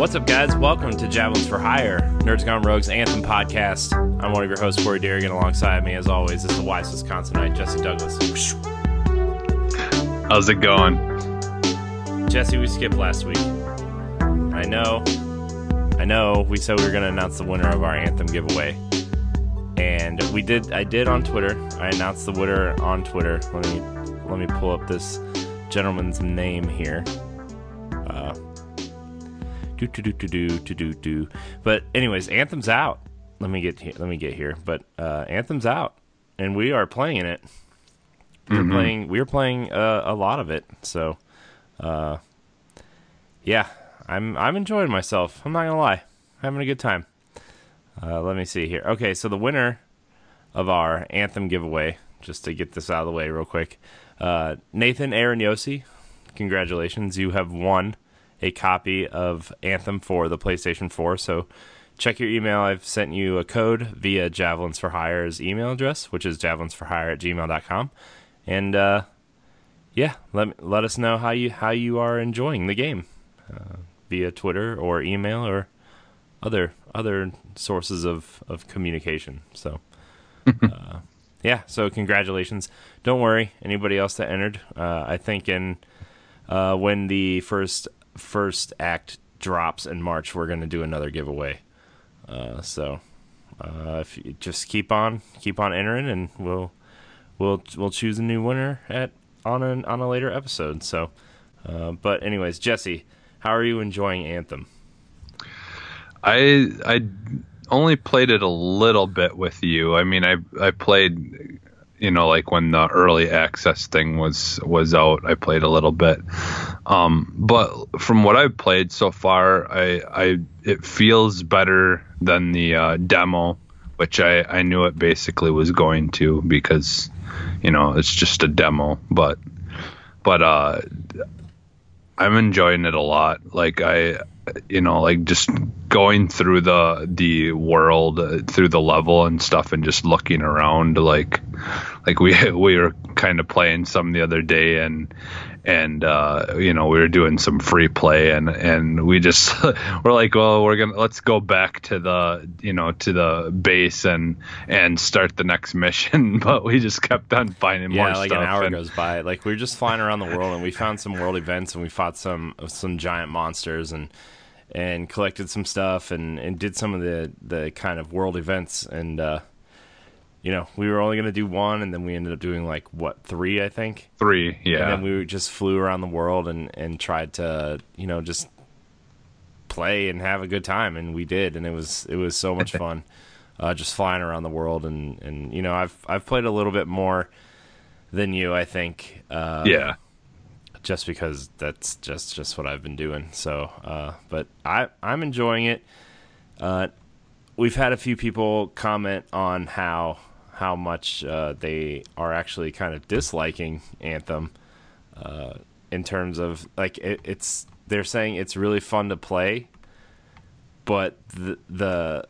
What's up, guys? Welcome to Javelins for Hire, Nerds Gone Rogues Anthem podcast. I'm one of your hosts, Corey Derrigan. Alongside me, as always, is the wise Wisconsinite, Jesse Douglas. How's it going? Jesse, we skipped last week. I know, I know. We said we were going to announce the winner of our Anthem giveaway, and we did. I did on Twitter. I announced the winner on Twitter. Let me let me pull up this gentleman's name here do do do do do do do. But anyways, Anthem's out. Let me get here, let me get here. But uh, Anthem's out, and we are playing it. We're mm-hmm. playing we're playing uh, a lot of it. So, uh, yeah, I'm I'm enjoying myself. I'm not gonna lie, having a good time. Uh, let me see here. Okay, so the winner of our Anthem giveaway, just to get this out of the way real quick, uh, Nathan Aaron Yossi, congratulations, you have won a copy of Anthem for the PlayStation 4. So check your email. I've sent you a code via Javelins for Hire's email address, which is javelinsforhire at gmail.com. And uh, yeah, let let us know how you how you are enjoying the game uh, via Twitter or email or other other sources of, of communication. So uh, yeah, so congratulations. Don't worry, anybody else that entered. Uh, I think in uh, when the first first act drops in March, we're going to do another giveaway. Uh, so uh, if you just keep on keep on entering, and we'll we'll we'll choose a new winner at on an on a later episode. So, uh, but anyways, Jesse, how are you enjoying Anthem? I I only played it a little bit with you. I mean, I I played, you know, like when the early access thing was was out. I played a little bit, um, but from what I've played so far, I I it feels better than the uh, demo, which I I knew it basically was going to because, you know, it's just a demo, but but uh I'm enjoying it a lot. Like I, you know, like just going through the the world, uh, through the level and stuff, and just looking around. Like, like we we were kind of playing some the other day, and and uh, you know we were doing some free play, and and we just we're like, well, we're gonna let's go back to the you know to the base and and start the next mission. But we just kept on finding more Yeah, like stuff. an hour and- goes by. Like we were just flying around the world, and we found some world events, and we fought some some giant monsters, and and collected some stuff, and and did some of the the kind of world events, and uh, you know we were only gonna do one, and then we ended up doing like what three, I think. Three, yeah. And then we just flew around the world and and tried to you know just play and have a good time, and we did, and it was it was so much fun. Uh, just flying around the world, and and you know I've I've played a little bit more than you, I think. Uh, yeah. Just because that's just just what I've been doing. So, uh, but I I'm enjoying it. Uh, we've had a few people comment on how how much uh, they are actually kind of disliking Anthem uh, in terms of like it, it's they're saying it's really fun to play, but the the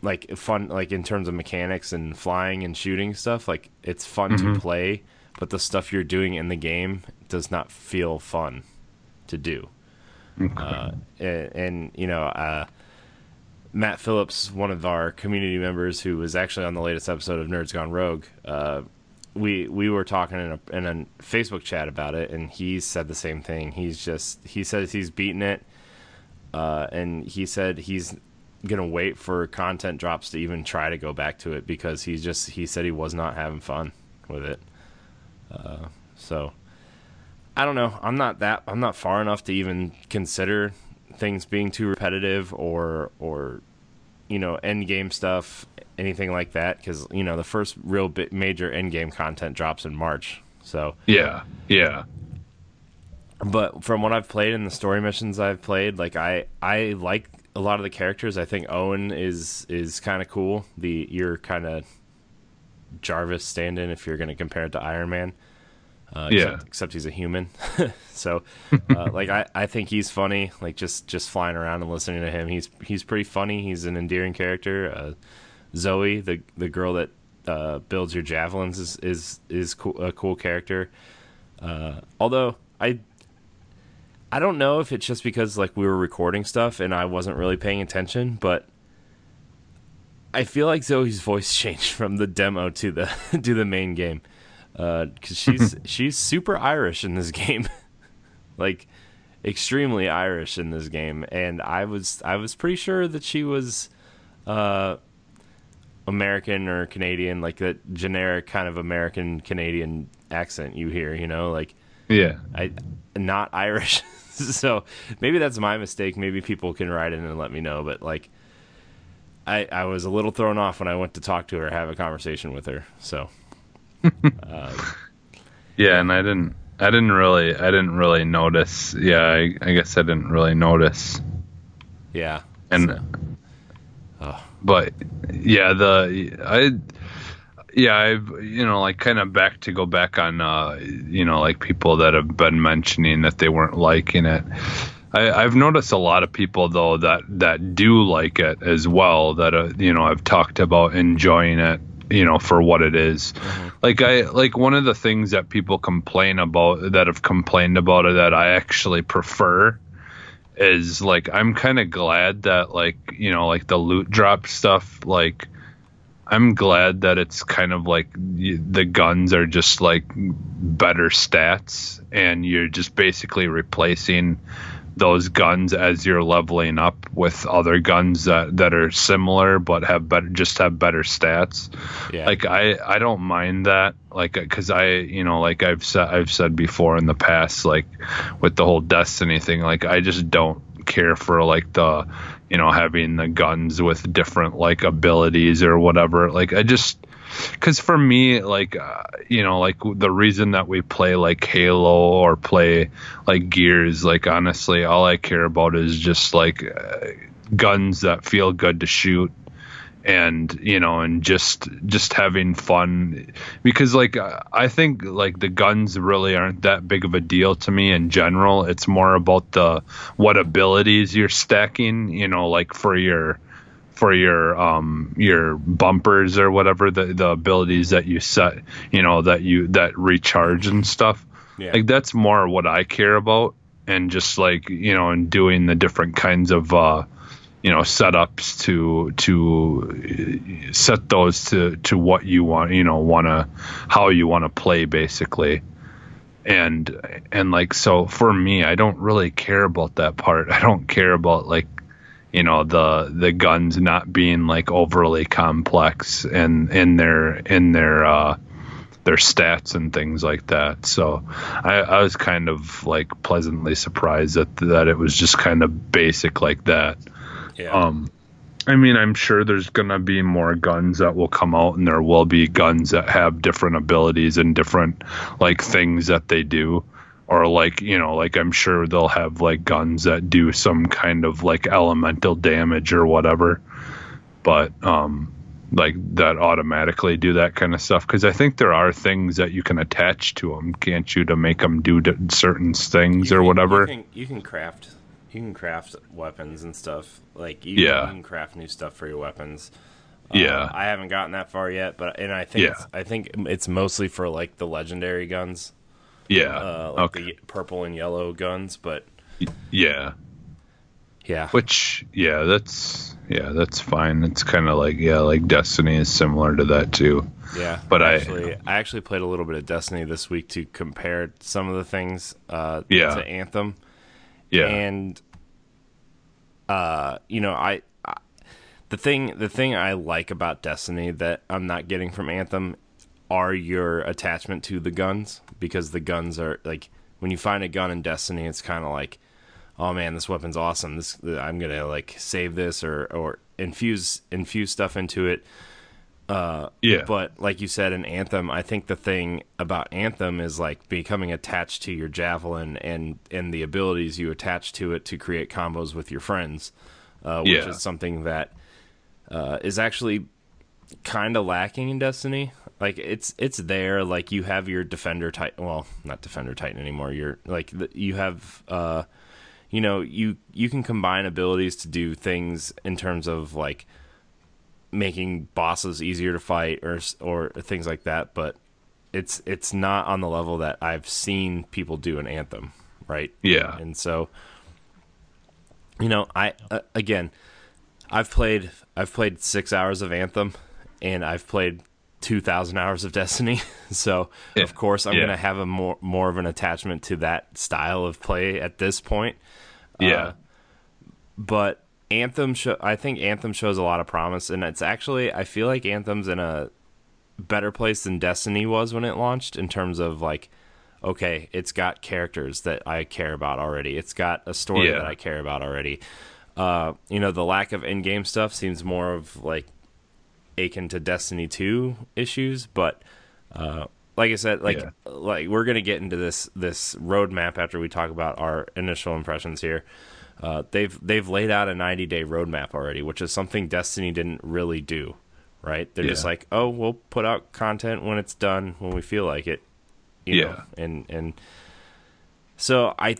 like fun like in terms of mechanics and flying and shooting stuff like it's fun to play, but the stuff you're doing in the game does not feel fun to do. Uh, and, and you know, uh, Matt Phillips, one of our community members who was actually on the latest episode of Nerds Gone Rogue, uh, we we were talking in a, in a Facebook chat about it, and he said the same thing. He's just he says he's beaten it, uh, and he said he's gonna wait for content drops to even try to go back to it because he's just he said he was not having fun with it. Uh, so I don't know. I'm not that. I'm not far enough to even consider things being too repetitive or or you know end game stuff, anything like that. Because you know the first real bit major end game content drops in March. So, Yeah. Yeah. but from what I've played and the story missions I've played, like I I like a lot of the characters. I think Owen is is kind of cool. The you're kind of Jarvis stand-in if you're going to compare it to Iron Man. Uh, Yeah. except, except he's a human. so, uh, like I, I think he's funny. Like just just flying around and listening to him, he's he's pretty funny. He's an endearing character. Uh, Zoe, the the girl that uh, builds your javelins, is is is cool, a cool character. Uh, although I I don't know if it's just because like we were recording stuff and I wasn't really paying attention, but I feel like Zoe's voice changed from the demo to the to the main game because uh, she's she's super Irish in this game, like extremely Irish in this game, and I was I was pretty sure that she was uh, American or Canadian, like that generic kind of American Canadian accent you hear, you know, like yeah, I not Irish. so maybe that's my mistake. Maybe people can write in and let me know, but like. I, I was a little thrown off when I went to talk to her, have a conversation with her. So, uh, yeah, and I didn't I didn't really I didn't really notice. Yeah, I, I guess I didn't really notice. Yeah. And so. oh. but yeah, the I yeah, I've you know like kind of back to go back on uh you know like people that have been mentioning that they weren't liking it. I, I've noticed a lot of people though that that do like it as well. That uh, you know I've talked about enjoying it you know for what it is. Mm-hmm. like i like one of the things that people complain about that have complained about it that i actually prefer is like i'm kind of glad that like you know like the loot drop stuff like i'm glad that it's kind of like the guns are just like better stats and you're just basically replacing those guns as you're leveling up with other guns that, that are similar but have better just have better stats. Yeah. Like I I don't mind that like cuz I you know like I've said I've said before in the past like with the whole destiny thing like I just don't care for like the you know having the guns with different like abilities or whatever. Like I just because for me like uh, you know like the reason that we play like halo or play like gears like honestly all i care about is just like uh, guns that feel good to shoot and you know and just just having fun. Because like i think like the guns really aren't that big of a deal to me in general. It's more about the what abilities you're stacking you know like for your for your um your bumpers or whatever the the abilities that you set you know that you that recharge and stuff. Yeah. like that's more what i care about and just like you know and doing the different kinds of uh you know setups to to set those to to what you want you know want to how you want to play basically. And and like so for me i don't really care about that part. I don't care about like you know the the guns not being like overly complex and in their in their uh their stats and things like that. So I, I was kind of like pleasantly surprised that that it was just kind of basic like that. Yeah. Um, I mean, I'm sure there's gonna be more guns that will come out, and there will be guns that have different abilities and different like things that they do or like you know like i'm sure they'll have like guns that do some kind of like elemental damage or whatever but um like that automatically do that kind of stuff because i think there are things that you can attach to them can't you to make them do certain things you or can, whatever you can, you can, craft you can craft weapons and stuff like you, yeah. you can craft new stuff for your weapons yeah, uh, I haven't gotten that far yet, but and I think yeah. I think it's mostly for like the legendary guns. Yeah. Uh, like okay. the purple and yellow guns, but yeah. Yeah. Which yeah, that's yeah, that's fine. It's kind of like yeah, like Destiny is similar to that too. Yeah. But actually, I I actually played a little bit of Destiny this week to compare some of the things uh yeah. to Anthem. Yeah. And uh you know, I, I the thing the thing I like about Destiny that I'm not getting from Anthem are your attachment to the guns because the guns are like when you find a gun in Destiny, it's kind of like, oh man, this weapon's awesome. This I'm gonna like save this or or infuse infuse stuff into it. Uh, yeah. But like you said in Anthem, I think the thing about Anthem is like becoming attached to your javelin and and the abilities you attach to it to create combos with your friends, uh, which yeah. is something that uh, is actually kind of lacking in Destiny. Like it's it's there. Like you have your defender titan. Well, not defender titan anymore. You're like you have. uh you know you you can combine abilities to do things in terms of like making bosses easier to fight or or things like that but it's it's not on the level that I've seen people do in Anthem right? Yeah. And so, you know, I uh, again, I've played I've played six hours of Anthem, and I've played two thousand hours of Destiny. so Yeah. of course, I'm Yeah. gonna have a more more of an attachment to that style of play at this point. Yeah. Uh, but Anthem, sho- I think Anthem shows a lot of promise, and it's actually I feel like Anthem's in a better place than Destiny was when it launched in terms of like, okay, it's got characters that I care about already. It's got a story Yeah. that I care about already. Uh, you know, the lack of in-game stuff seems more of like akin to Destiny 2 issues, but uh, like I said, like Yeah. like we're gonna get into this this roadmap after we talk about our initial impressions here. Uh, they've they've laid out a 90 day roadmap already, which is something Destiny didn't really do. Right? They're just like, oh, we'll put out content when it's done, when we feel like it. You Yeah. Know? And and so I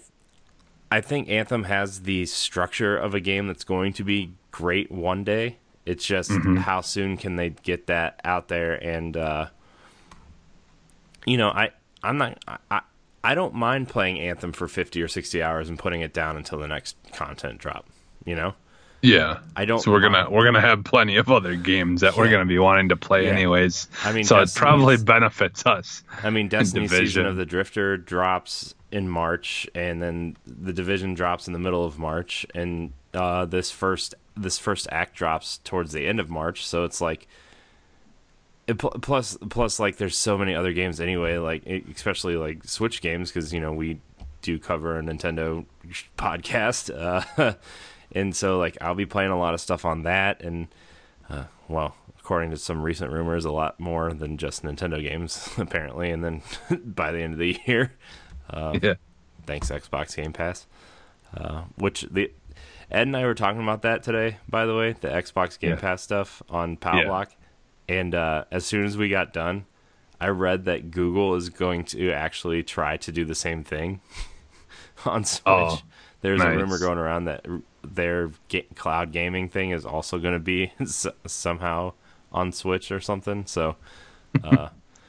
I think Anthem has the structure of a game that's going to be great one day. It's just Mm-hmm. how soon can they get that out there and uh you know, I I'm not I, I don't mind playing Anthem for 50 or 60 hours and putting it down until the next content drop, you know? Yeah. I don't So we're gonna we're gonna have plenty of other games that we're gonna be wanting to play Yeah. anyways. I mean, so it probably benefits us. I mean, Destiny Season of the Drifter drops in March, and then the Division drops in the middle of March, and uh, this first this first act drops towards the end of March. So it's like, it, pl- plus plus like there's so many other games anyway, like especially like Switch games because you know we do cover a Nintendo podcast, uh, and so like I'll be playing a lot of stuff on that, and uh, well, according to some recent rumors, a lot more than just Nintendo games, apparently. And then by the end of the year, Um, yeah. thanks Xbox Game Pass, uh, which the Ed and I were talking about that today. By the way, the Xbox Game Yeah. Pass stuff on Palblock, and uh, as soon as we got done, I read that Google is going to actually try to do the same thing on Switch. Oh, There's a rumor going around that their ga- cloud gaming thing is also going to be s- somehow on Switch or something. So, uh,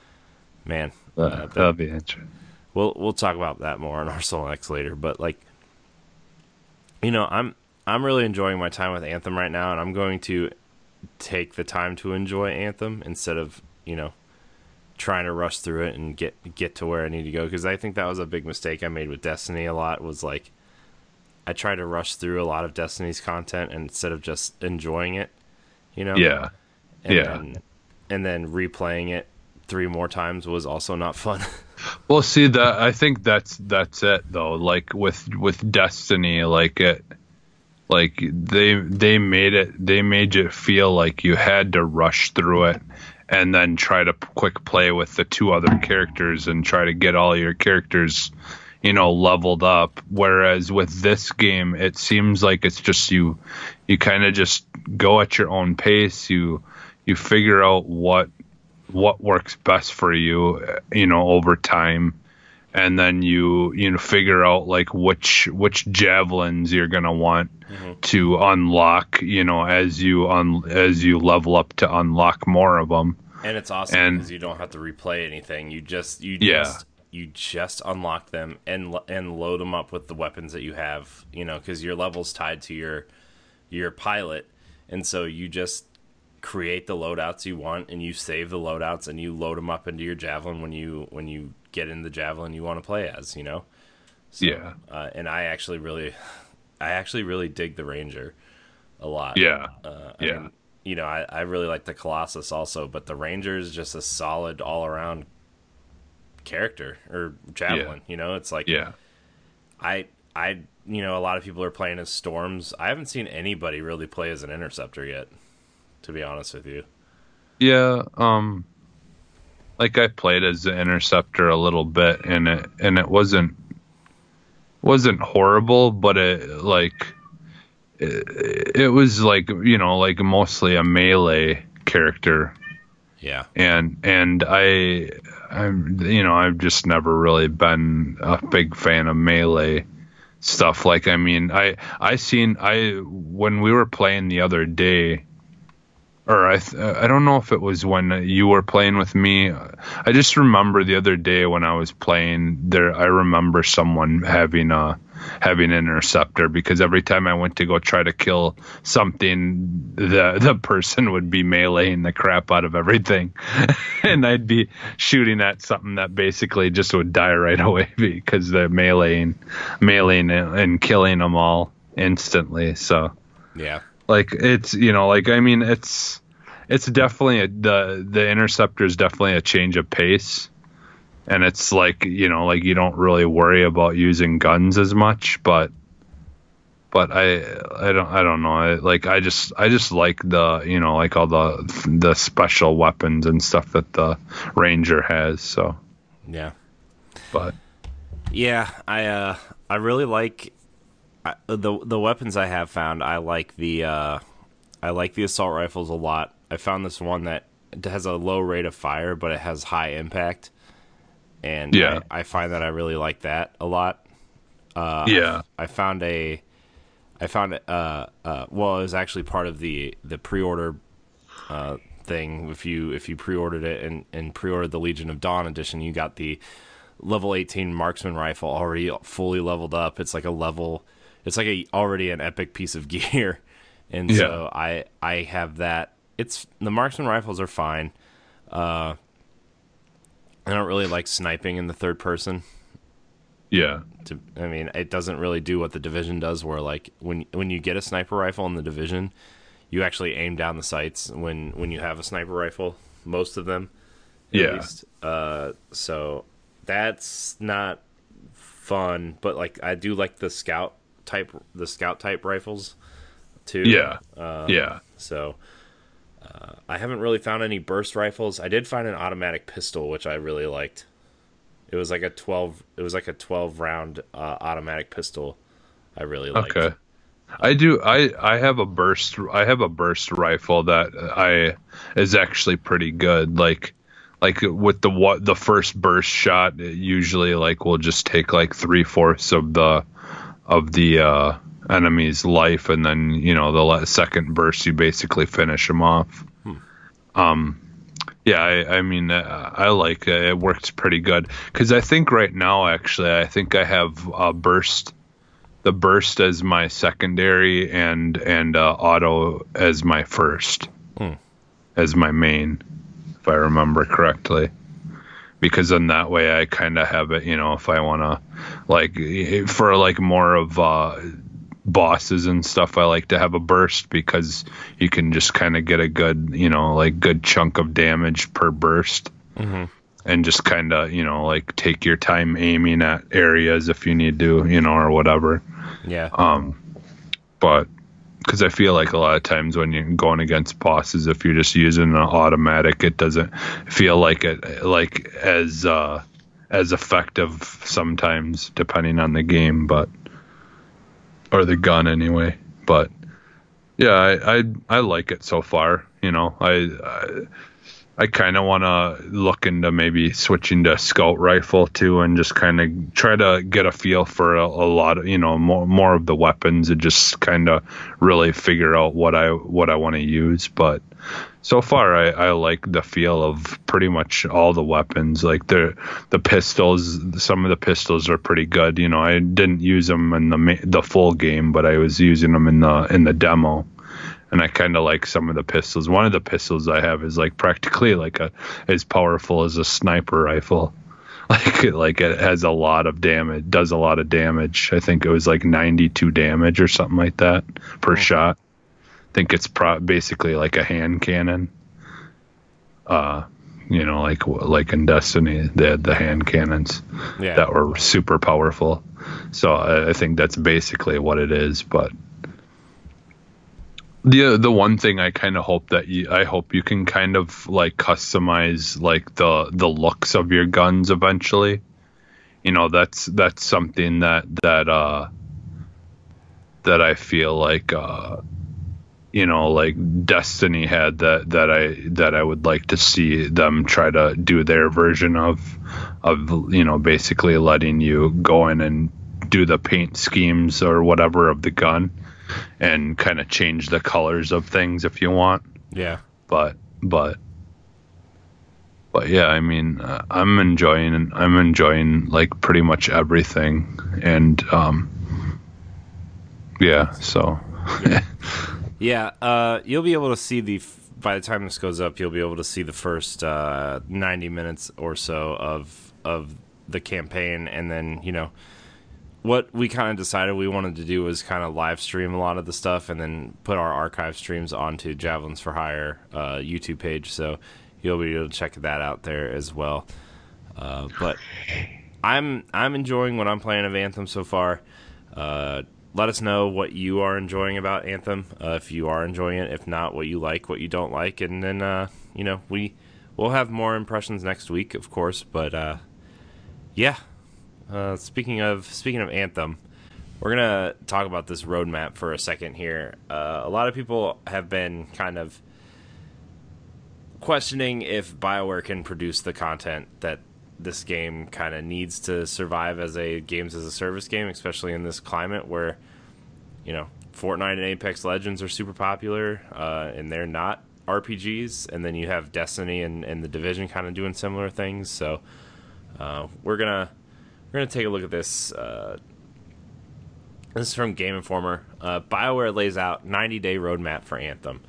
man, uh, That, that'll be interesting. we'll we'll talk about that more on our Arsenal X later. But like, you know, I'm I'm really enjoying my time with Anthem right now, and I'm going to take the time to enjoy Anthem instead of you know trying to rush through it and get get to where I need to go because I think that was a big mistake I made with Destiny a lot was like I tried to rush through a lot of Destiny's content instead of just enjoying it, you know. Yeah. And yeah. Then, and then replaying it three more times was also not fun. Well, see that I think that's that's it though. Like with with Destiny, like it, like they they made it they made you feel like you had to rush through it and then try to quick play with the two other characters and try to get all your characters you know leveled up. Whereas with this game it seems like it's just you you kind of just go at your own pace. You you figure out what what works best for you you know over time and then you you know figure out like which which javelins you're going to want mm-hmm. to unlock you know as you un, as you level up to unlock more of them And it's awesome And- because you don't have to replay anything. You just you Yeah. just you just unlock them and and load them up with the weapons that you have. You know, because your level's tied to your your pilot, and so you just create the loadouts you want, and you save the loadouts, and you load them up into your javelin when you when you get in the javelin you want to play as. You know. So, Yeah. Uh, and I actually really, I actually really dig the ranger a lot. yeah Uh, Yeah. mean, you know, I, I really like the Colossus also, but the Ranger is just a solid all around character or javelin. You know, it's like yeah I I you know a lot of people are playing as storms. I haven't seen anybody really play as an interceptor yet. To be honest with you, Yeah, um like I played as the interceptor a little bit and it and it wasn't wasn't horrible, but it like it, it was like, you know, like mostly a melee character. Yeah, and and I I'm you know, I've just never really been a big fan of melee stuff. Like I mean, I I seen I when we were playing the other day or I th- uh, I don't know if it was when you were playing with me. I just remember the other day when I was playing there. I remember someone having a having an interceptor because every time I went to go try to kill something, the the person would be meleeing the crap out of everything, and I'd be shooting at something that basically just would die right away because they're meleeing, meleeing and killing them all instantly. So Yeah. Like it's you know like I mean it's it's definitely a, the the interceptor is definitely a change of pace, and it's like you know like you don't really worry about using guns as much, but but I I don't I don't know. I, like I just I just like the you know like all the the special weapons and stuff that the ranger has so. Yeah. but Yeah, I uh I really like I, the the weapons I have found. I like the uh I like the assault rifles a lot. I found this one that has a low rate of fire, but it has high impact, and Yeah. I, I find that I really like that a lot. Uh, yeah I found a, I found uh uh well it was actually part of the the pre-order uh thing. If you if you pre-ordered it and and pre-ordered the Legion of Dawn edition, you got the level 18 marksman rifle already fully leveled up. It's like a level, it's like a already an epic piece of gear, and so I I have that. It's the marksman rifles are fine. Uh, I don't really like sniping in the third person yeah to I mean, it doesn't really do what the division does where like when when you get a sniper rifle in the division, you actually aim down the sights when when you have a sniper rifle, most of them. at Yeah. least. Uh so that's not fun, but like I do like the scout type the scout type rifles too. yeah Uh, yeah So uh, I haven't really found any burst rifles. I did find an automatic pistol, which I really liked. It was like a twelve. It was like a twelve round uh, automatic pistol. I really liked. Okay. I do. I I have a burst. I have a burst rifle that I is actually pretty good. Like like with the what the first burst shot, it usually like will just take like three fourths of the of the uh, enemy's life, and then you know the second burst you basically finish them off. Um. Yeah, I, I mean, uh, I like it. It works pretty good because I think right now, actually, I think I have a burst the burst as my secondary and and uh, auto as my first Hmm. as my main if i remember correctly because then that way i kind of have it you know if i want to like for like more of uh bosses and stuff i like to have a burst because you can just kind of get a good you know like good chunk of damage per burst Mhm. and just kind of you know like take your time aiming at areas if you need to you know or whatever Yeah. um, but because I feel like a lot of times when you're going against bosses, if you're just using an automatic, it doesn't feel like it like as uh, as effective sometimes, depending on the game, but or the gun anyway. But yeah, I I, I like it so far. You know, I, I I kind of want to look into maybe switching to scout rifle too, and just kind of try to get a feel for a, a lot of you know more more of the weapons and just kind of really figure out what I what I want to use. But so far, I, I like the feel of pretty much all the weapons. Like the the pistols, some of the pistols are pretty good. You know, I didn't use them in the the full game, but I was using them in the in the demo and I kind of like some of the pistols. One of the pistols I have is like practically like a as powerful as a sniper rifle. Like like it has a lot of damage, does a lot of damage. I think it was like 92 damage or something like that per shot. I think it's pro- basically like a hand cannon. Uh, you know, like like in Destiny, they had the hand cannons yeah. that were super powerful. So I, I think that's basically what it is. But the the one thing I kind of hope that you I hope you can kind of like customize like the the looks of your guns eventually. You know, that's that's something that that uh that I feel like uh you know like Destiny had that that I that I would like to see them try to do their version of of you know basically letting you go in and do the paint schemes or whatever of the gun and kind of change the colors of things if you want. Yeah. but but but yeah, I mean, uh, I'm enjoying I'm enjoying like pretty much everything, and um, yeah, so. Yeah, yeah uh, you'll be able to see the by the time this goes up, you'll be able to see the first uh, 90 minutes or so of of the campaign, and then you know what we kind of decided we wanted to do was kind of live stream a lot of the stuff and then put our archive streams onto Javelins for Hire uh, YouTube page. So you'll be able to check that out there as well. Uh, but I'm I'm enjoying what I'm playing of Anthem so far. Uh, let us know what you are enjoying about Anthem. Uh, if you are enjoying it, if not, what you like, what you don't like, and then uh, you know we we'll have more impressions next week, of course. But uh, yeah, uh, speaking of speaking of Anthem, we're gonna talk about this roadmap for a second here. a lot of people have been kind of questioning if BioWare can produce the content that this game kind of needs to survive as a games as a service game, especially in this climate where, you know, Fortnite and Apex Legends are super popular, uh, and they're not RPGs. And then you have Destiny and, and the Division kind of doing similar things. So uh, we're gonna we're gonna take a look at this. Uh, this is from Game Informer. Uh, BioWare lays out 90 day roadmap for Anthem.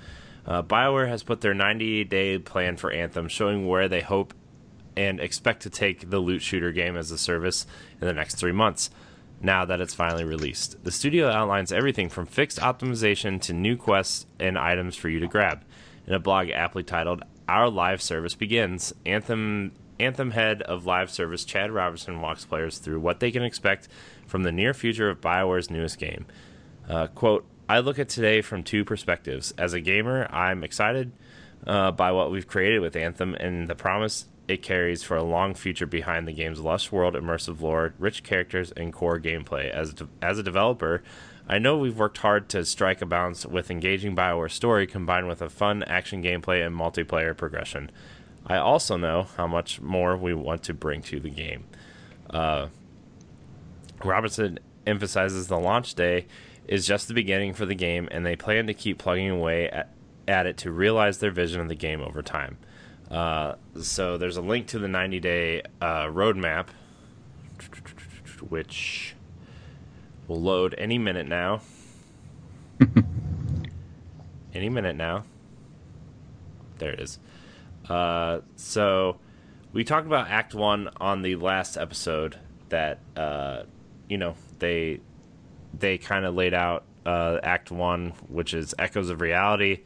Uh, BioWare has put their 90 day plan for Anthem, showing where they hope and expect to take the loot shooter game as a service in the next three months, now that it's finally released. The studio outlines everything from fixed optimization to new quests and items for you to grab. In a blog aptly titled, Our Live Service Begins, Anthem Anthem head of live service Chad Robertson walks players through what they can expect from the near future of BioWare's newest game. Uh, quote, I look at today from two perspectives. As a gamer, I'm excited uh, by what we've created with Anthem and the promise it carries for a long future behind the game's lush world, immersive lore, rich characters, and core gameplay. As de- as a developer, I know we've worked hard to strike a balance with engaging Bioware story combined with a fun action gameplay and multiplayer progression. I also know how much more we want to bring to the game. Uh, Robertson emphasizes the launch day is just the beginning for the game, and they plan to keep plugging away at, at it to realize their vision of the game over time. Uh, so there's a link to the 90 day uh, roadmap, which will load any minute now. any minute now. There it is. Uh, so we talked about Act One on the last episode. That uh, you know they they kind of laid out uh, Act One, which is Echoes of Reality.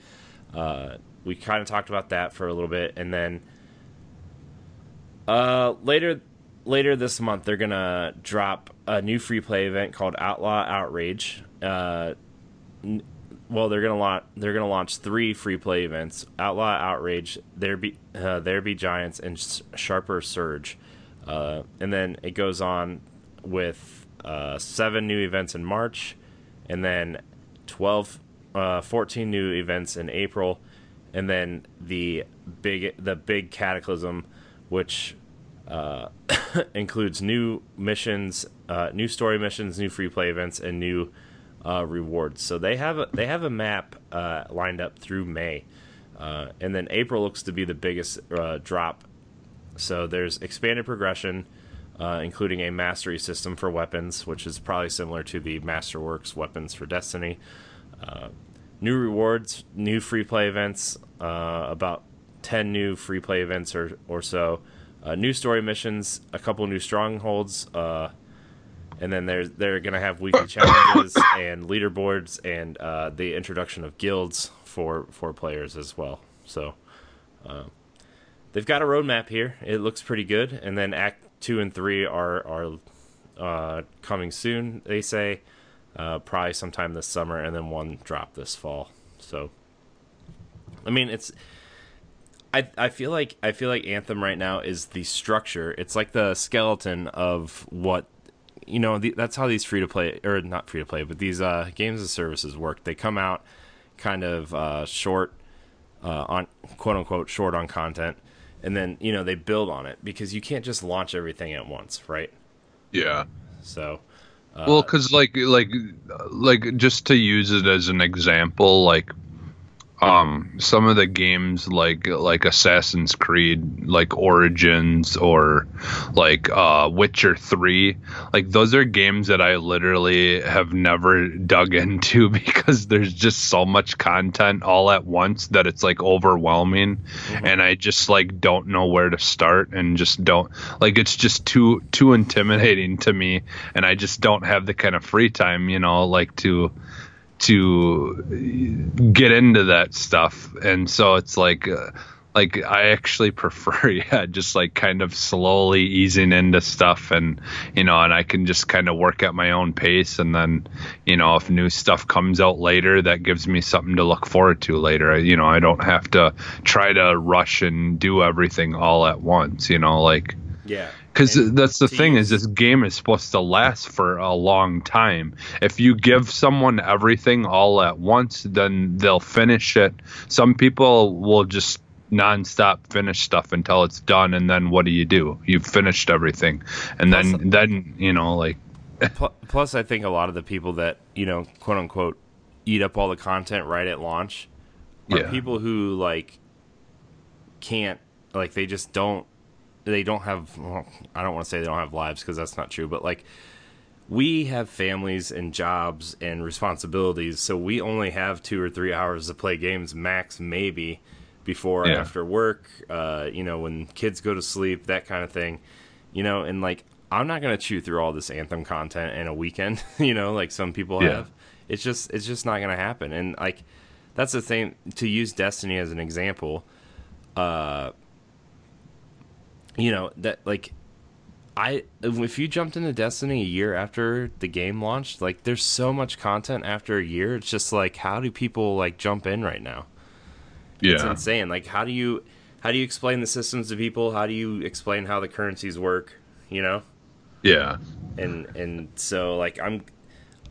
Uh, we kind of talked about that for a little bit, and then uh, later later this month they're gonna drop a new free play event called Outlaw Outrage. N- well, they're gonna launch they're gonna launch three free play events: Outlaw Outrage, There Be uh, There Be Giants, and Shaper Surge. Uh, and then it goes on with uh, seven new events in March, and then 12, uh, 14 new events in April, and then the big the big cataclysm, which uh, includes new missions, uh, new story missions, new free play events, and new uh, rewards. So they have a, they have a map uh, lined up through May, uh, and then April looks to be the biggest uh, drop. So there's expanded progression uh, including a mastery system for weapons, which is probably similar to the Masterworks weapons for Destiny. Uh, new rewards, new free play events, about 10 new free play events or, or so, new story missions, a couple new strongholds, and then they're, they're going to have weekly challenges and leaderboards and uh, the introduction of guilds for, for players as well. So they've got a roadmap here. It looks pretty good. And then Act two and three are are uh, coming soon. They say uh, probably sometime this summer, and then one drop this fall. So, I mean, it's. I, I feel like I feel like Anthem right now is the structure. It's like the skeleton of what you know. The, that's how these free to play or not free to play, but these uh, games and services work. They come out kind of uh, short uh, on quote unquote short on content, and then you know they build on it because you can't just launch everything at once, right? Yeah. So. Uh, well, because like like like just to use it as an example, like um some of the games like like Assassin's Creed like Origins or like uh Witcher 3 like those are games that I literally have never dug into because there's just so much content all at once that it's like overwhelming mm-hmm. and I just like don't know where to start and just don't like it's just too too intimidating to me and I just don't have the kind of free time you know like to to get into that stuff. And so it's like uh, like I actually prefer yeah just like kind of slowly easing into stuff and you know and I can just kind of work at my own pace. And then you know if new stuff comes out later that gives me something to look forward to later. You know I don't have to try to rush and do everything all at once you know like yeah because that's the thing use. is this game is supposed to last for a long time if you give someone everything all at once then they'll finish it some people will just nonstop finish stuff until it's done and then what do you do you've finished everything and plus, then then you know like plus i think a lot of the people that you know quote unquote eat up all the content right at launch are yeah. people who like can't like they just don't they don't have well, I don't want to say they don't have lives because that's not true, but like we have families and jobs and responsibilities, so we only have two or three hours to play games max, maybe before yeah. after work. Uh, you know, when kids go to sleep, that kind of thing. You know, and like I'm not gonna chew through all this anthem content in a weekend. you know, like some people yeah. have. It's just it's just not gonna happen. And like that's the thing. To use Destiny as an example, uh, you know that like I if you jumped into Destiny a year after the game launched, like there's so much content after a year. It's just like how do people like jump in right now? Yeah, it's insane. Like how do you how do you explain the systems to people? How do you explain how the currencies work? You know? Yeah. And and so like I'm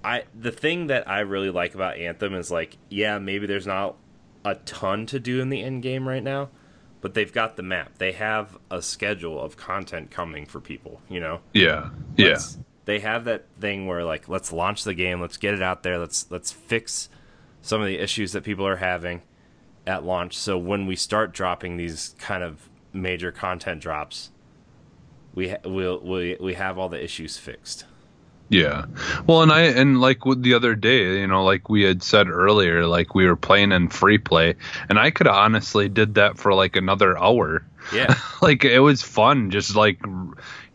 I the thing that I really like about Anthem is like yeah maybe there's not a ton to do in the end game right now, but they've got the map. They have a schedule of content coming for people, you know? Yeah. Let's, yeah. They have that thing where like let's launch the game, let's get it out there, let's let's fix some of the issues that people are having at launch. So when we start dropping these kind of major content drops, we ha- we'll, we we have all the issues fixed. Yeah. Well, and I and like the other day, you know, like we had said earlier, like we were playing in free play, and I could honestly did that for like another hour. Yeah. like it was fun, just like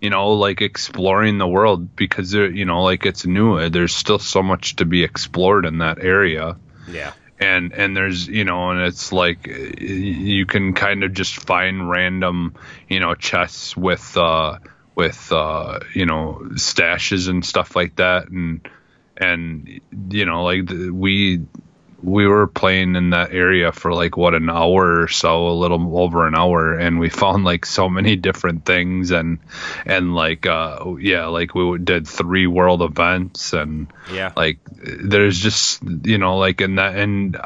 you know, like exploring the world because there, you know, like it's new. There's still so much to be explored in that area. Yeah. And and there's you know, and it's like you can kind of just find random, you know, chests with. uh with uh, you know stashes and stuff like that, and and you know like the, we we were playing in that area for like what an hour or so, a little over an hour, and we found like so many different things, and and like uh yeah, like we did three world events, and yeah, like there's just you know like in that and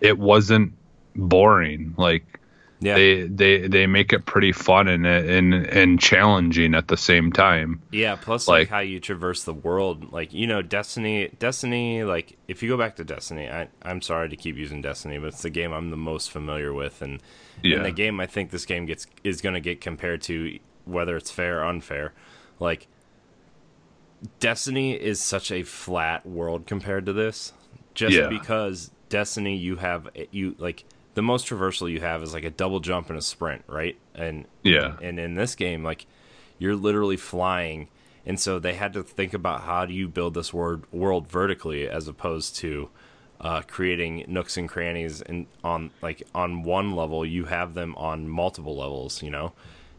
it wasn't boring, like yeah. they they they make it pretty fun and and and challenging at the same time. Yeah, plus like, like, how you traverse the world, like you know, Destiny, Destiny. Like if you go back to Destiny, I I'm sorry to keep using Destiny, but it's the game I'm the most familiar with, and yeah. the game I think this game gets is going to get compared to whether it's fair or unfair, like. Destiny is such a flat world compared to this, just yeah. because Destiny you have you like the most traversal you have is like a double jump and a sprint, right? And yeah, and in this game, like you're literally flying, and so they had to think about how do you build this world world vertically as opposed to uh, creating nooks and crannies and on like on one level you have them on multiple levels, you know,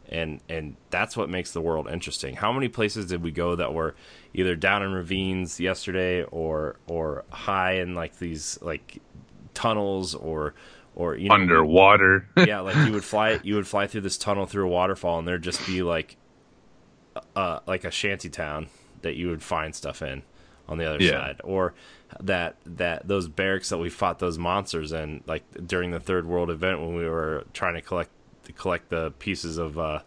and and that's what makes the world interesting. How many places did we go that were either down in ravines yesterday or or high in like these like tunnels or or you know, underwater. yeah, like you would fly you would fly through this tunnel through a waterfall, and there'd just be like, uh, like a shanty town that you would find stuff in on the other yeah. side, or that that those barracks that we fought those monsters in, like during the third world event when we were trying to collect to collect the pieces of uh,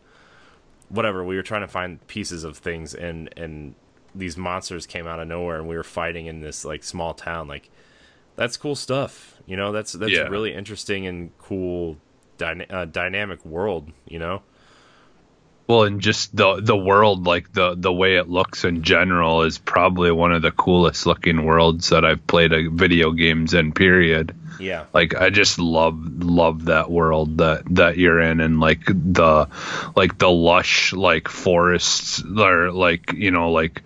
whatever we were trying to find pieces of things, and and these monsters came out of nowhere, and we were fighting in this like small town, like that's cool stuff. You know, that's that's Yeah. a really interesting and cool dyna- uh, dynamic world. You know. Well, and just the the world, like the the way it looks in general, is probably one of the coolest looking worlds that I've played a video games in. Period. Yeah. Like I just love love that world that that you're in, and like the like the lush like forests, or like you know like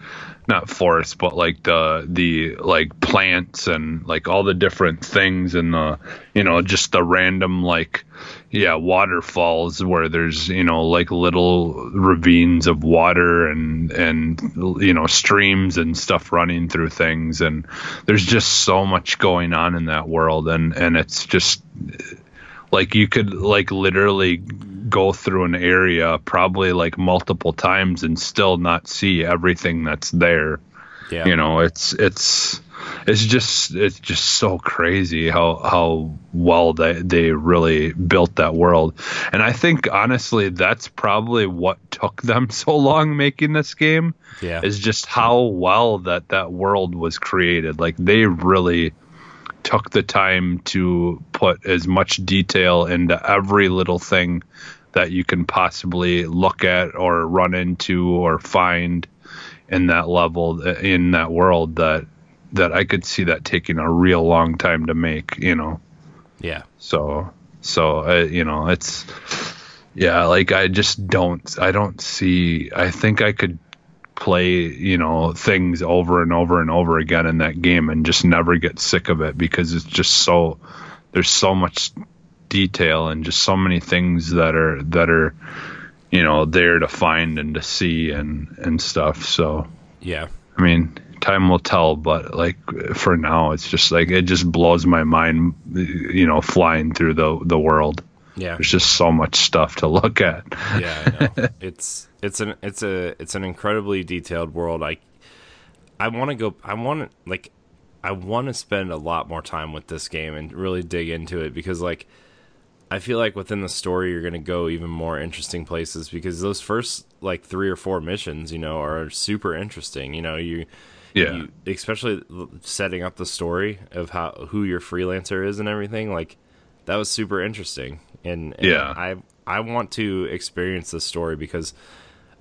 not forests, but like the the like plants and like all the different things and the you know just the random like yeah waterfalls where there's you know like little ravines of water and and you know streams and stuff running through things. And there's just so much going on in that world. And and it's just like you could like literally go through an area probably like multiple times and still not see everything that's there Yeah. you know it's it's it's just it's just so crazy how how well they they really built that world and i think honestly that's probably what took them so long making this game Yeah. is just how well that that world was created like they really took the time to put as much detail into every little thing that you can possibly look at or run into or find in that level in that world that that I could see that taking a real long time to make, you know. yeah. So so uh, you know, it's yeah, like I just don't I don't see I think I could play, you know, things over and over and over again in that game and just never get sick of it because it's just so there's so much detail and just so many things that are that are you know there to find and to see and and stuff so Yeah. I mean, time will tell, but like for now, it's just like it just blows my mind, you know, flying through the the world. Yeah. There's just so much stuff to look at. yeah, I know. it's it's an it's a it's an incredibly detailed world. I I want to go. I want to like I want to spend a lot more time with this game and really dig into it because like I feel like within the story you're going to go even more interesting places because those first like 3 or 4 missions, you know, are super interesting. You know, you Yeah, you, especially setting up the story of how who your freelancer is and everything like that was super interesting and, and Yeah. i i want to experience this story because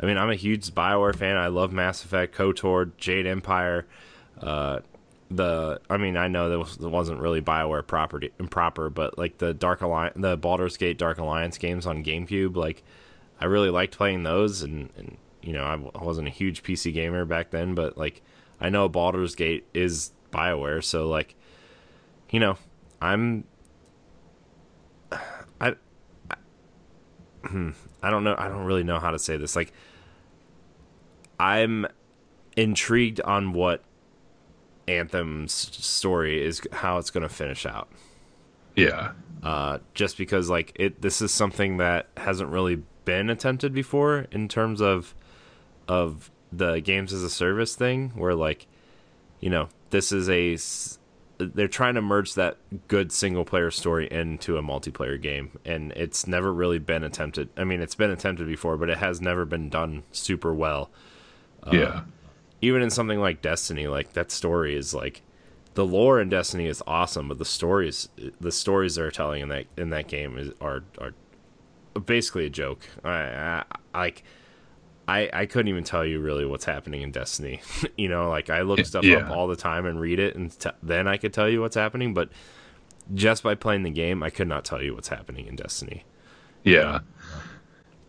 i mean i'm a huge bioware fan. I love mass effect kotor jade empire. Uh the i mean i know that was, wasn't really bioware property improper but like the dark alliance the Baldur's Gate dark alliance games on gamecube like i really liked playing those and, and you know I wasn't a huge pc gamer back then but like i know Baldur's Gate is bioware so like you know i'm i I, hmm, I don't know i don't really know how to say this. Like i'm intrigued on what anthem's story is how it's going to finish out. Yeah, uh, just because like it this is something that hasn't really been attempted before in terms of of the games as a service thing where like you know this is a they're trying to merge that good single player story into a multiplayer game and it's never really been attempted i mean it's been attempted before but it has never been done super well yeah, um, even in something like Destiny, like that story is like the lore in Destiny is awesome, but the stories the stories they're telling in that in that game is are are basically a joke. I, like I I couldn't even tell you really what's happening in Destiny. you know, like I look stuff Yeah. up all the time and read it, and t- then I could tell you what's happening. But just by playing the game, I could not tell you what's happening in Destiny. yeah, um,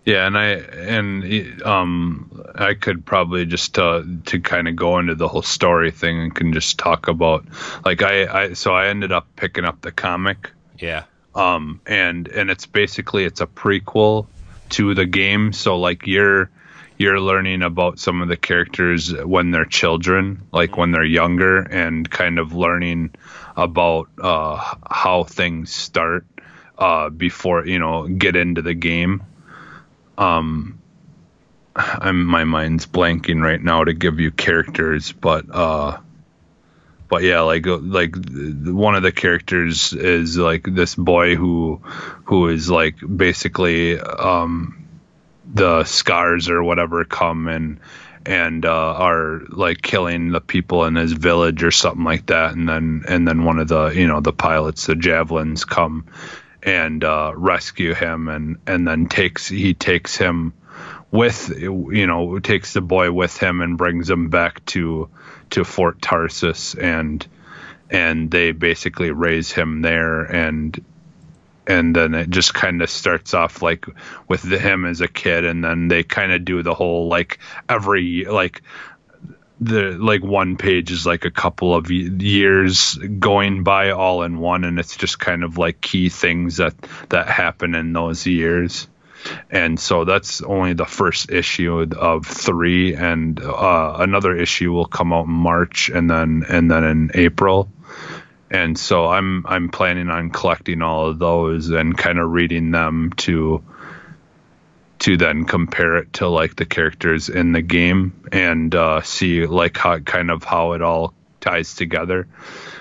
yeah. And I and um, I could probably just uh, to kind of go into the whole story thing and can just talk about like I I so I ended up picking up the comic. Yeah, um and and it's basically it's a prequel to the game. So like you're you're learning about some of the characters when they're children like when they're younger and kind of learning about uh how things start uh before you know get into the game um I'm my mind's blanking right now to give you characters but uh but yeah, like uh, like one of the characters is like this boy who who is like basically um the scars or whatever come and and uh, are like killing the people in his village or something like that. And then and then one of the you know the pilots the javelins come and uh, rescue him and and then takes he takes him with you know takes the boy with him and brings him back to to Fort Tarsis and and they basically raise him there and and then it just kind of starts off like with the, him as a kid and then they kind of do the whole like every like the like one page is like a couple of years going by all in one and it's just kind of like key things that that happen in those years. And so that's only the first issue of three and uh, another issue will come out in march and then and then in april. And so I'm I'm planning on collecting all of those and kind of reading them to to then compare it to like the characters in the game and uh, see like how kind of how it all ties together.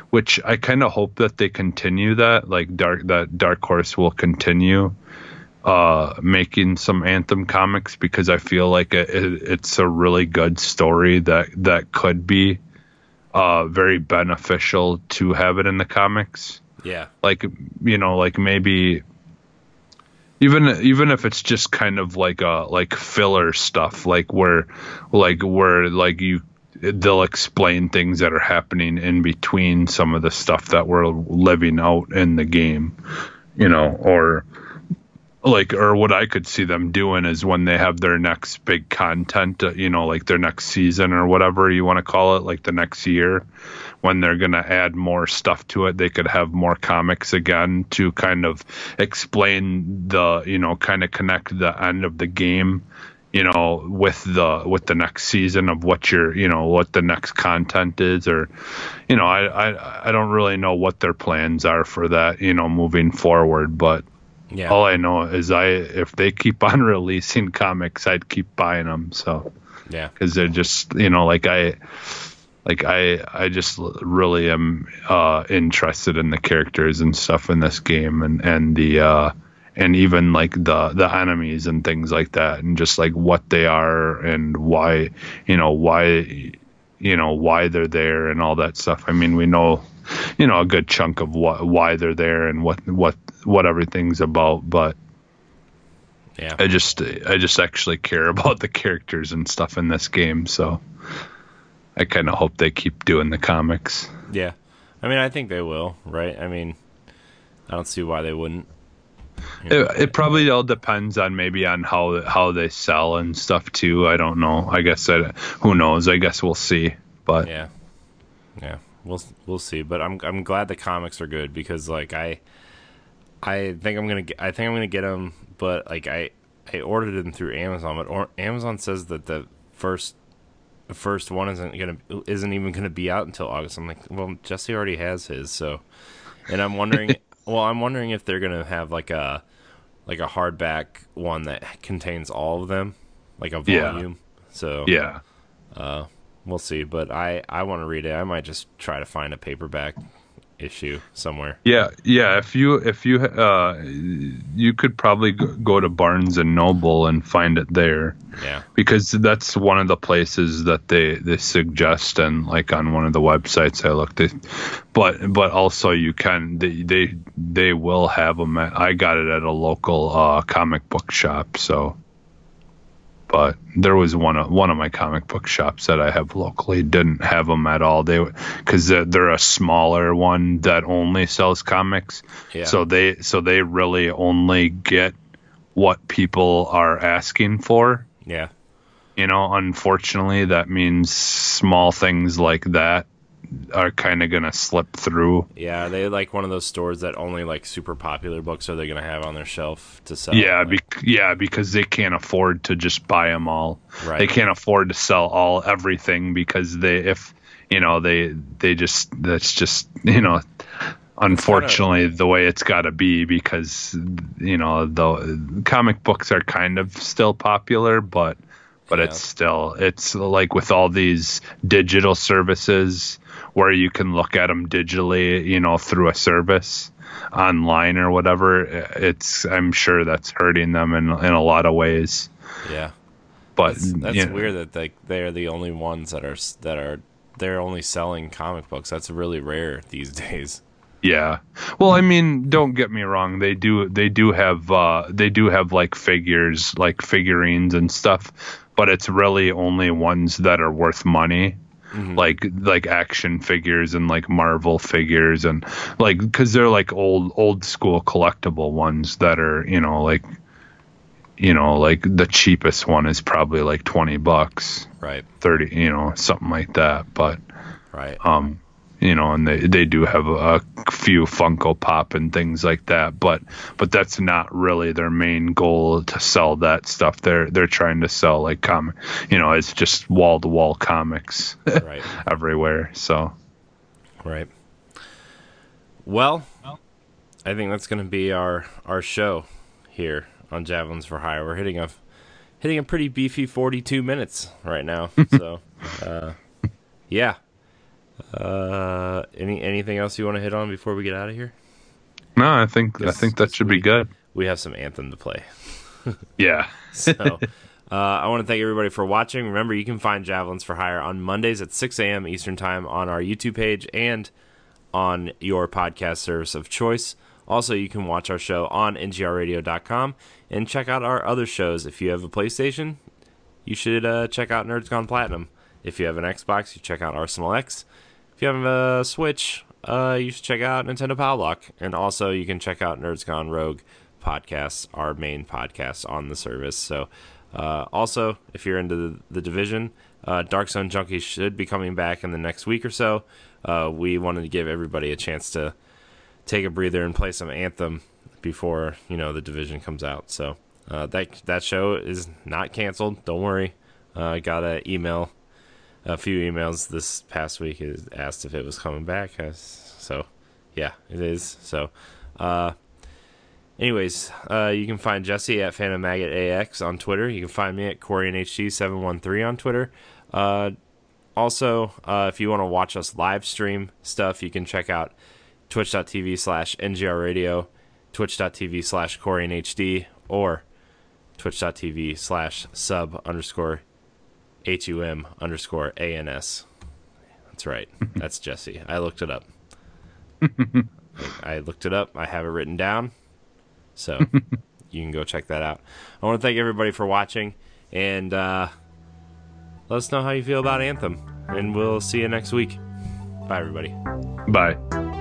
Which I kind of hope that they continue that like dark that Dark Horse will continue uh, making some Anthem comics because I feel like it, it, it's a really good story that that could be uh, very beneficial to have it in the comics. Yeah. Like you know, like maybe even even if it's just kind of like a like filler stuff, like where like where like you they'll explain things that are happening in between some of the stuff that we're living out in the game, you know, or like or what I could see them doing is when they have their next big content, uh, you know, like their next season or whatever you want to call it, like the next year, when they're going to add more stuff to it, they could have more comics again to kind of explain the, you know, kind of connect the end of the game, you know, with the with the next season of what your, you know, what the next content is or you know, I I I don't really know what their plans are for that, you know, moving forward, but yeah. All I know is I if they keep on releasing comics, I'd keep buying them. So yeah, because they're just you know like I like I I just really am uh, interested in the characters and stuff in this game and and the uh, and even like the the enemies and things like that and just like what they are and why you know why you know why they're there and all that stuff. I mean we know you know a good chunk of what why they're there and what what what everything's about, but yeah, I just I just actually care about the characters and stuff in this game, so I kind of hope they keep doing the comics. Yeah, I mean I think they will, right? I mean I don't see why they wouldn't. You know, it, it probably all depends on maybe on how how they sell and stuff too. I don't know. I guess I, who knows. I guess we'll see. But yeah, yeah, we'll we'll see. But I'm I'm glad the comics are good because like I I think I'm gonna get, I think I'm gonna get them, but like I I ordered them through Amazon, but or, Amazon says that the first the first one isn't gonna isn't even gonna be out until August. I'm like, well, Jesse already has his, so and I'm wondering, well, I'm wondering if they're gonna have like a like a hardback one that contains all of them, like a volume. Yeah. So yeah, uh, we'll see. But I I want to read it. I might just try to find a paperback issue somewhere. Yeah, yeah. If you if you uh, you could probably go to Barnes and Noble and find it there. Yeah. Because that's one of the places that they they suggest and like on one of the websites I looked at. But but also you can they they they will have them. At, I got it at a local uh, comic book shop, so but there was one of one of my comic book shops that I have locally didn't have them at all. They because they're, they're, a smaller one that only sells comics. Yeah. So they so they really only get what people are asking for. Yeah. You know, unfortunately, that means small things like that are kind of gonna slip through. Yeah, they like one of those stores that only like super popular books are they gonna have on their shelf to sell. Yeah, be- yeah, because they can't afford to just buy them all. Right. They can't afford to sell all everything because they if you know they they just that's just you know unfortunately kinda, the way it's got to be because you know the comic books are kind of still popular but but yeah. it's still it's like with all these digital services where you can look at them digitally, you know, through a service online or whatever. It's I'm sure that's hurting them in in a lot of ways. Yeah. But That's, that's you know, weird that like they're the only ones that are that are they're only selling comic books. That's really rare these days. Yeah. Well, I mean, don't get me wrong. They do they do have uh they do have like figures, like figurines and stuff, but it's really only ones that are worth money. Like like action figures and like Marvel figures and like cuz they're like old old school collectible ones that are, you know, like you know, like the cheapest one is probably like 20 bucks, Right. 30, you know, something like that, but Right. um you know and they they do have a, few funko pop and things like that but but that's not really their main goal to sell that stuff they're they're trying to sell like comic you know it's just wall to wall comics right. everywhere so Right. Well, I think that's going to be our our show here on Javelins for Hire. We're hitting a hitting a pretty beefy 42 minutes right now. so, uh, yeah. Uh, any anything else you want to hit on before we get out of here? no i think i think that should be good We have some anthem to play. yeah So, uh, I want to thank everybody for watching. Remember, you can find Javelins for Hire on Mondays at 6 a.m. Eastern Time on our YouTube page and on your podcast service of choice. Also, you can watch our show on ngrradio.com and check out our other shows. If you have a PlayStation, you should uh, check out Nerds Gone Platinum. If you have an Xbox, you check out Arsenal X. You have a Switch, uh, you should check out Nintendo Power Lock. And also, you can check out Nerds Gone Rogue podcasts, our main podcast on the service. So, uh, also, if you're into the, the division, uh, Dark Zone Junkies should be coming back in the next week or so. Uh, we wanted to give everybody a chance to take a breather and play some Anthem before you know the division comes out. So uh, that that show is not canceled. Don't worry. Uh, I got an email, a few emails this past week. Asked if it was coming back. So yeah, it is. So. Uh, Anyways, uh, you can find Jesse at Phantom Maggot AX on Twitter. You can find me at CorianHD713 on Twitter. Uh, also, uh, if you want to watch us live stream stuff, you can check out twitch.tv slash NGR Radio, twitch.tv slash CorianHD, or twitch.tv slash sub underscore HUM underscore ANS. That's right. That's Jesse. I looked it up. I looked it up. I have it written down. So you can go check that out. I want to thank everybody for watching and uh, let us know how you feel about Anthem. And we'll see you next week. Bye, everybody. bye